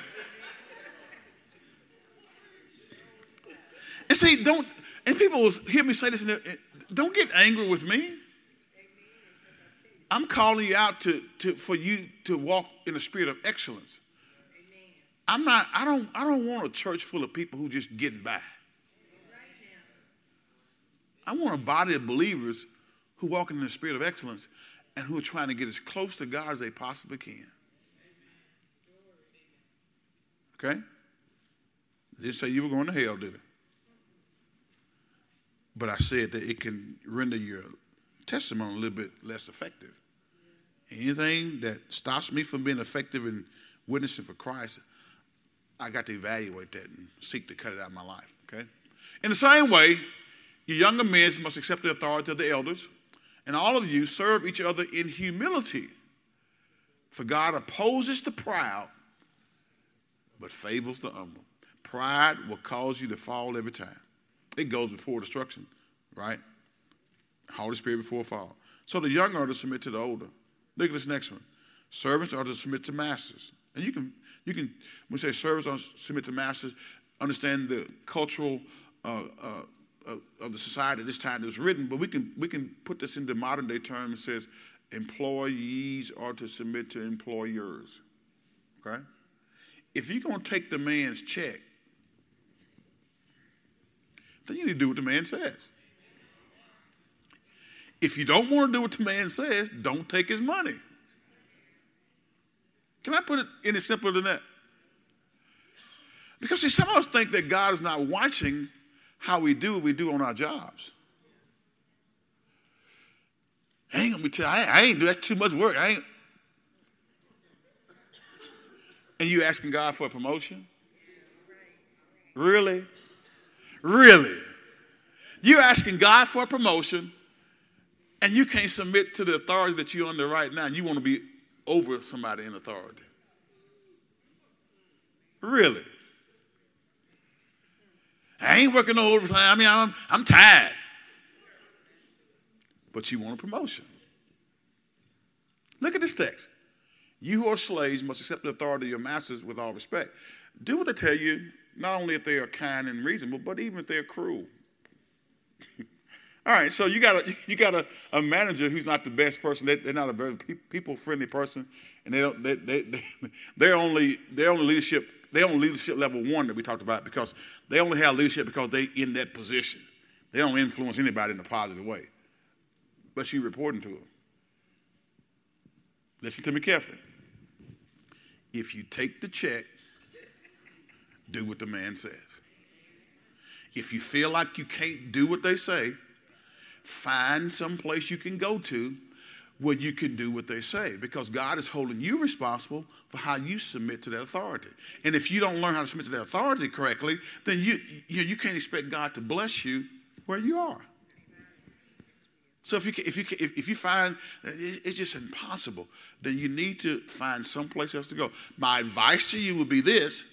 And see, don't, and people will hear me say this, and don't get angry with me. I'm calling you out to, to, for you to walk in a spirit of excellence. I'm not, I don't, I don't want a church full of people who just getting by. I want a body of believers who walk in the spirit of excellence and who are trying to get as close to God as they possibly can. Okay? They didn't say you were going to hell, did it? But I said that it can render your testimony a little bit less effective. Anything that stops me from being effective in witnessing for Christ, I got to evaluate that and seek to cut it out of my life. Okay? In the same way, you younger men must accept the authority of the elders, and all of you serve each other in humility. For God opposes the proud, but favors the humble. Pride will cause you to fall every time. It goes before destruction, right? Holy Spirit before fall. So the younger are to submit to the older. Look at this next one. Servants are to submit to masters. And you can, you can when we say servants are to submit to masters, understand the cultural uh, uh, uh, of the society at this time it was written, but we can, we can put this into modern day terms. It says employees are to submit to employers. Okay? If you're going to take the man's check, then you need to do what the man says. If you don't want to do what the man says, don't take his money. Can I put it any simpler than that? Because see, some of us think that God is not watching how we do what we do on our jobs. I ain't gonna be tell I, I ain't do that too much work. I ain't. And you asking God for a promotion? Really? Really? You're asking God for a promotion, and you can't submit to the authority that you're under right now, you want to be over somebody in authority. Really? I ain't working no overtime. I mean, I'm, I'm tired. But you want a promotion. Look at this text. You who are slaves must accept the authority of your masters with all respect. Do what they tell you, not only if they are kind and reasonable, but even if they're cruel. all right, so you got a you got a, a manager who's not the best person. They, are not a very people friendly person, and they don't they, they, they they're only they're only leadership they only leadership level one that we talked about because they only have leadership because they in that position. They don't influence anybody in a positive way. But she reporting to them. Listen to me carefully. If you take the check, do what the man says. If you feel like you can't do what they say, find some place you can go to where you can do what they say because God is holding you responsible for how you submit to that authority. And if you don't learn how to submit to that authority correctly, then you, you, you can't expect God to bless you where you are. So if you, if you, if you find it's just impossible, then you need to find someplace else to go. My advice to you would be this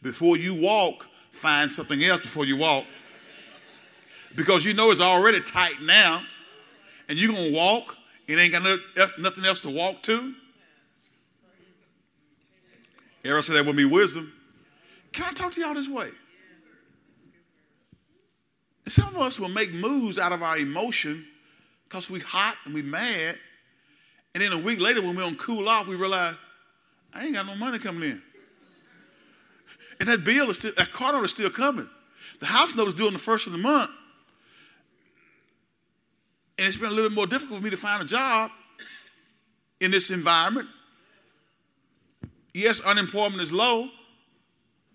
before you walk, find something else before you walk. Because you know it's already tight now, and you're going to walk, it ain't got nothing else to walk to. Errol said that would be wisdom. Can I talk to y'all this way? some of us will make moves out of our emotion because we hot and we mad. And then a week later, when we don't cool off, we realize, I ain't got no money coming in. And that bill is still, that car note is still coming. The house note is due on the first of the month. And it's been a little bit more difficult for me to find a job in this environment. Yes, unemployment is low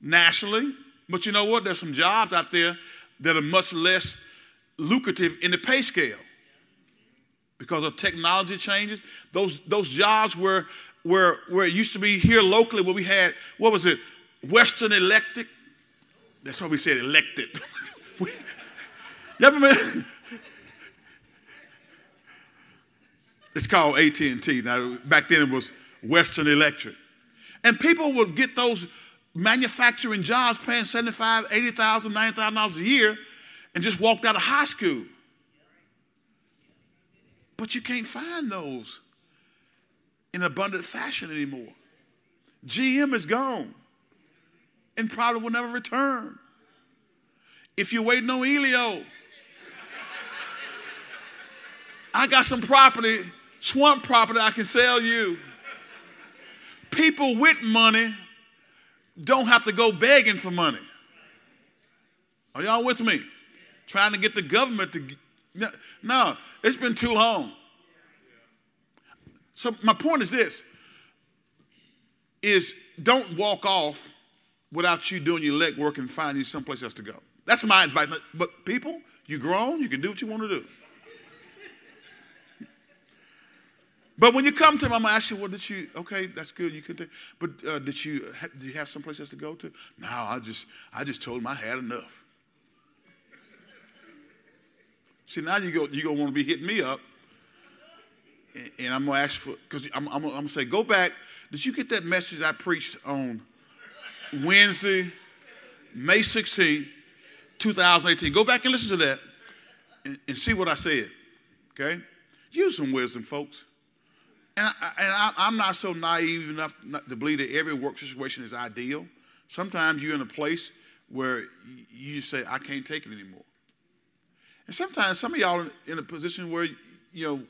nationally, but you know what? There's some jobs out there that are much less lucrative in the pay scale because of technology changes. Those, those jobs where, where, where it used to be here locally, where we had, what was it, Western Electric? That's why we said elected. you remember? It's called AT&T. Now, back then it was Western Electric. And people would get those manufacturing jobs paying 75, 80,000, 90,000 dollars a year and just walked out of high school. But you can't find those in abundant fashion anymore. GM is gone and probably will never return. If you're waiting on Elio, I got some property, swamp property I can sell you. People with money don't have to go begging for money. Are y'all with me? Trying to get the government to no, it's been too long. So my point is this is don't walk off without you doing your leg work and finding someplace else to go. That's my advice. But people, you grown, you can do what you want to do. But when you come to him, I'm gonna ask you, well, did you? Okay, that's good. You could, take, but uh, did you? Did you have someplace else to go to? No, I just, I just told him I had enough. See, now you go, you gonna want to be hitting me up, and, and I'm gonna ask for because I'm, I'm, I'm, gonna say, go back. Did you get that message I preached on Wednesday, May 16, 2018? Go back and listen to that, and, and see what I said. Okay, use some wisdom, folks. And, I, am not so naive enough to believe that every work situation is ideal. Sometimes you're in a place where you say, I can't take it anymore. And sometimes some of y'all are in a position where, you know,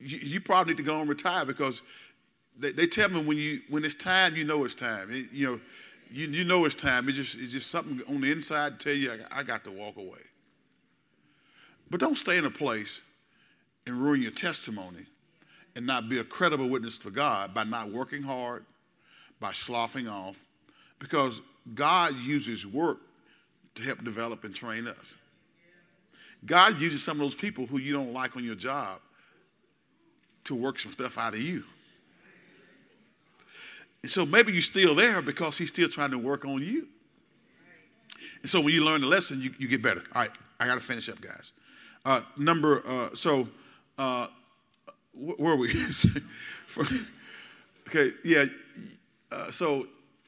you, you probably need to go and retire because they, they, tell me when you when it's time, you know it's time. It, you know, you, you know it's time. It's just, it's just something on the inside to tell you, I, I got to walk away. But don't stay in a place and ruin your testimony and not be a credible witness for God by not working hard, by sloughing off, because God uses work to help develop and train us. God uses some of those people who you don't like on your job to work some stuff out of you. And so maybe you're still there because he's still trying to work on you. And so when you learn the lesson, you, you get better. All right, I got to finish up, guys. Uh, number, uh, so uh, where were we? okay, yeah. Uh, so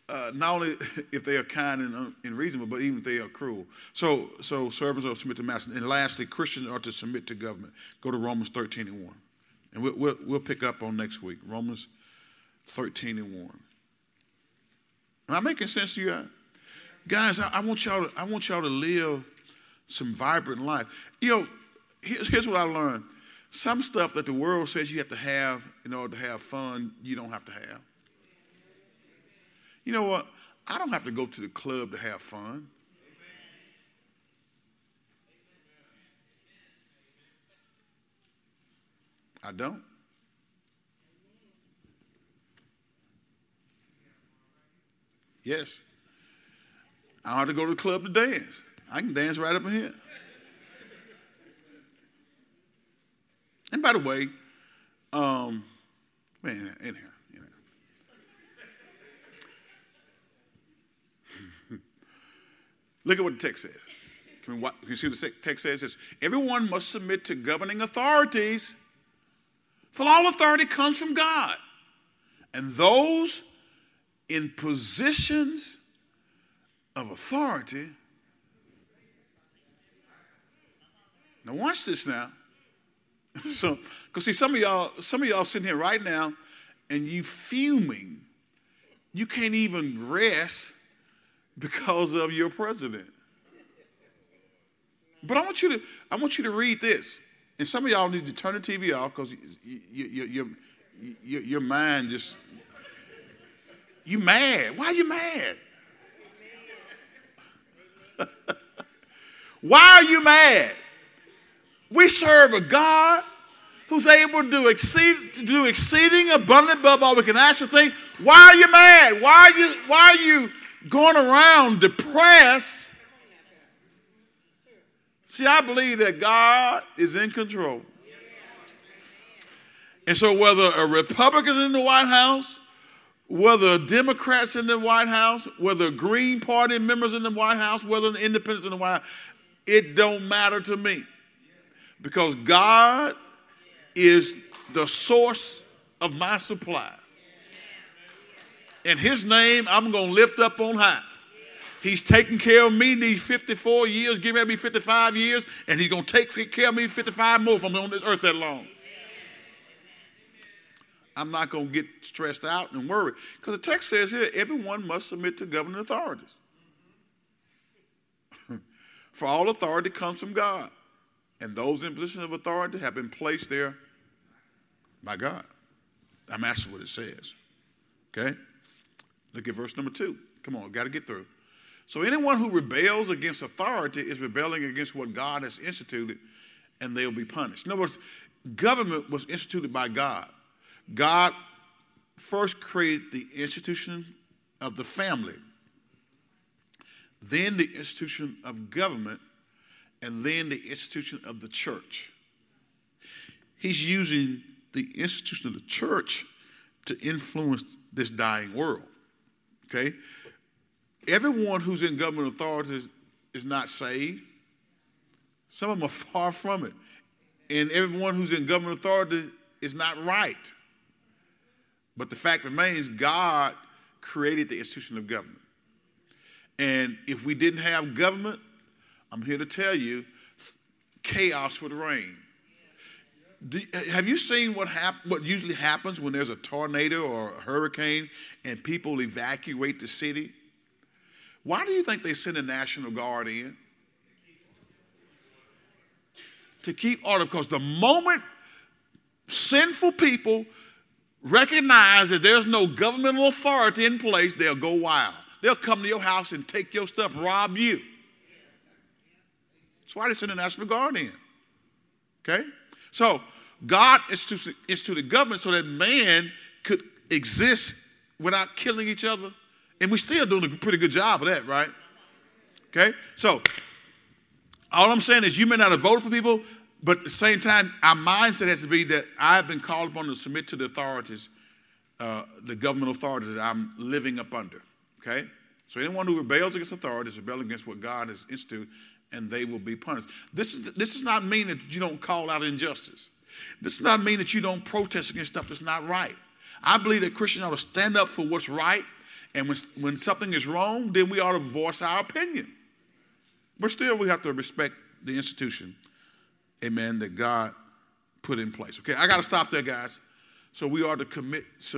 uh, not only if they are kind and, and, reasonable, but even if they are cruel. So, so servants are to submit to master. And lastly, Christians are to submit to government. Go to Romans 13 and 1. And we'll, we'll, we'll pick up on next week. Romans 13 and 1. Am I making sense to you? Guys, I, I want y'all to, I want y'all to live some vibrant life. You know, here's, here's what I learned. Some stuff that the world says you have to have in order to have fun, you don't have to have. You know what? I don't have to go to the club to have fun. I don't. Yes. I don't have to go to the club to dance. I can dance right up in here. And by the way, um, man, in here. Look at what the text says. Can, we, can you see what the text says? It says, Everyone must submit to governing authorities, for all authority comes from God. And those in positions of authority. Now watch this now. so, because see, some of y'all, some of y'all sitting here right now, and you fuming. You can't even rest because of your president. But I want you to, I want you to read this. And some of y'all need to turn the TV off because your, your, your, your mind just, you mad. Why are you mad? Why are you mad? We serve a God who's able to do, exceed, to do exceeding abundant above all we can ask or think. Why are you mad? Why are you, why are you going around depressed. See, I believe that God is in control. And so, whether a Republican's in the White House, whether Democrats in the White House, whether Green Party members in the White House, whether the independents in the White House, it don't matter to me. Because God is the source of my supply. In his name, I'm going to lift up on high. He's taking care of me these 54 years, giving me 55 years, and he's going to take care of me 55 more if I'm on this earth that long. I'm not going to get stressed out and worried. Because the text says here, everyone must submit to governing authorities. For all authority comes from God. And those in position of authority have been placed there by God. I'm asking what it says. Okay? Look at verse number two. Come on, got to get through. So anyone who rebels against authority is rebelling against what God has instituted, and they'll be punished. In other words, government was instituted by God. God first created the institution of the family, then the institution of government, and then the institution of the church. He's using the institution of the church to influence this dying world. Okay? Everyone who's in government authorities is not saved. Some of them are far from it. And everyone who's in government authority is not right. But the fact remains, God created the institution of government. And if we didn't have government, I'm here to tell you, chaos would reign. Do, have you seen what, hap- what usually happens when there's a tornado or a hurricane and people evacuate the city? Why do you think they send the National Guard in? To keep order. Because the moment sinful people recognize that there's no governmental authority in place, they'll go wild. They'll come to your house and take your stuff, rob you. That's why they send the National Guard in. Okay? So God instituted government so that man could exist without killing each other. And we're still doing a pretty good job of that, right? Okay? So all I'm saying is you may not have voted for people, but at the same time, our mindset has to be that I've been called upon to submit to the authorities, uh, the government authorities that I'm living up under. Okay? So anyone who rebels against authority is rebelling against what God has instituted, and they will be punished. This is this does not mean that you don't call out injustice. This does not mean that you don't protest against stuff that's not right. I believe that Christians ought to stand up for what's right, and when, when something is wrong, then we ought to voice our opinion. But still, we have to respect the institution, amen, that God put in place. Okay, I got to stop there, guys. So we are to commit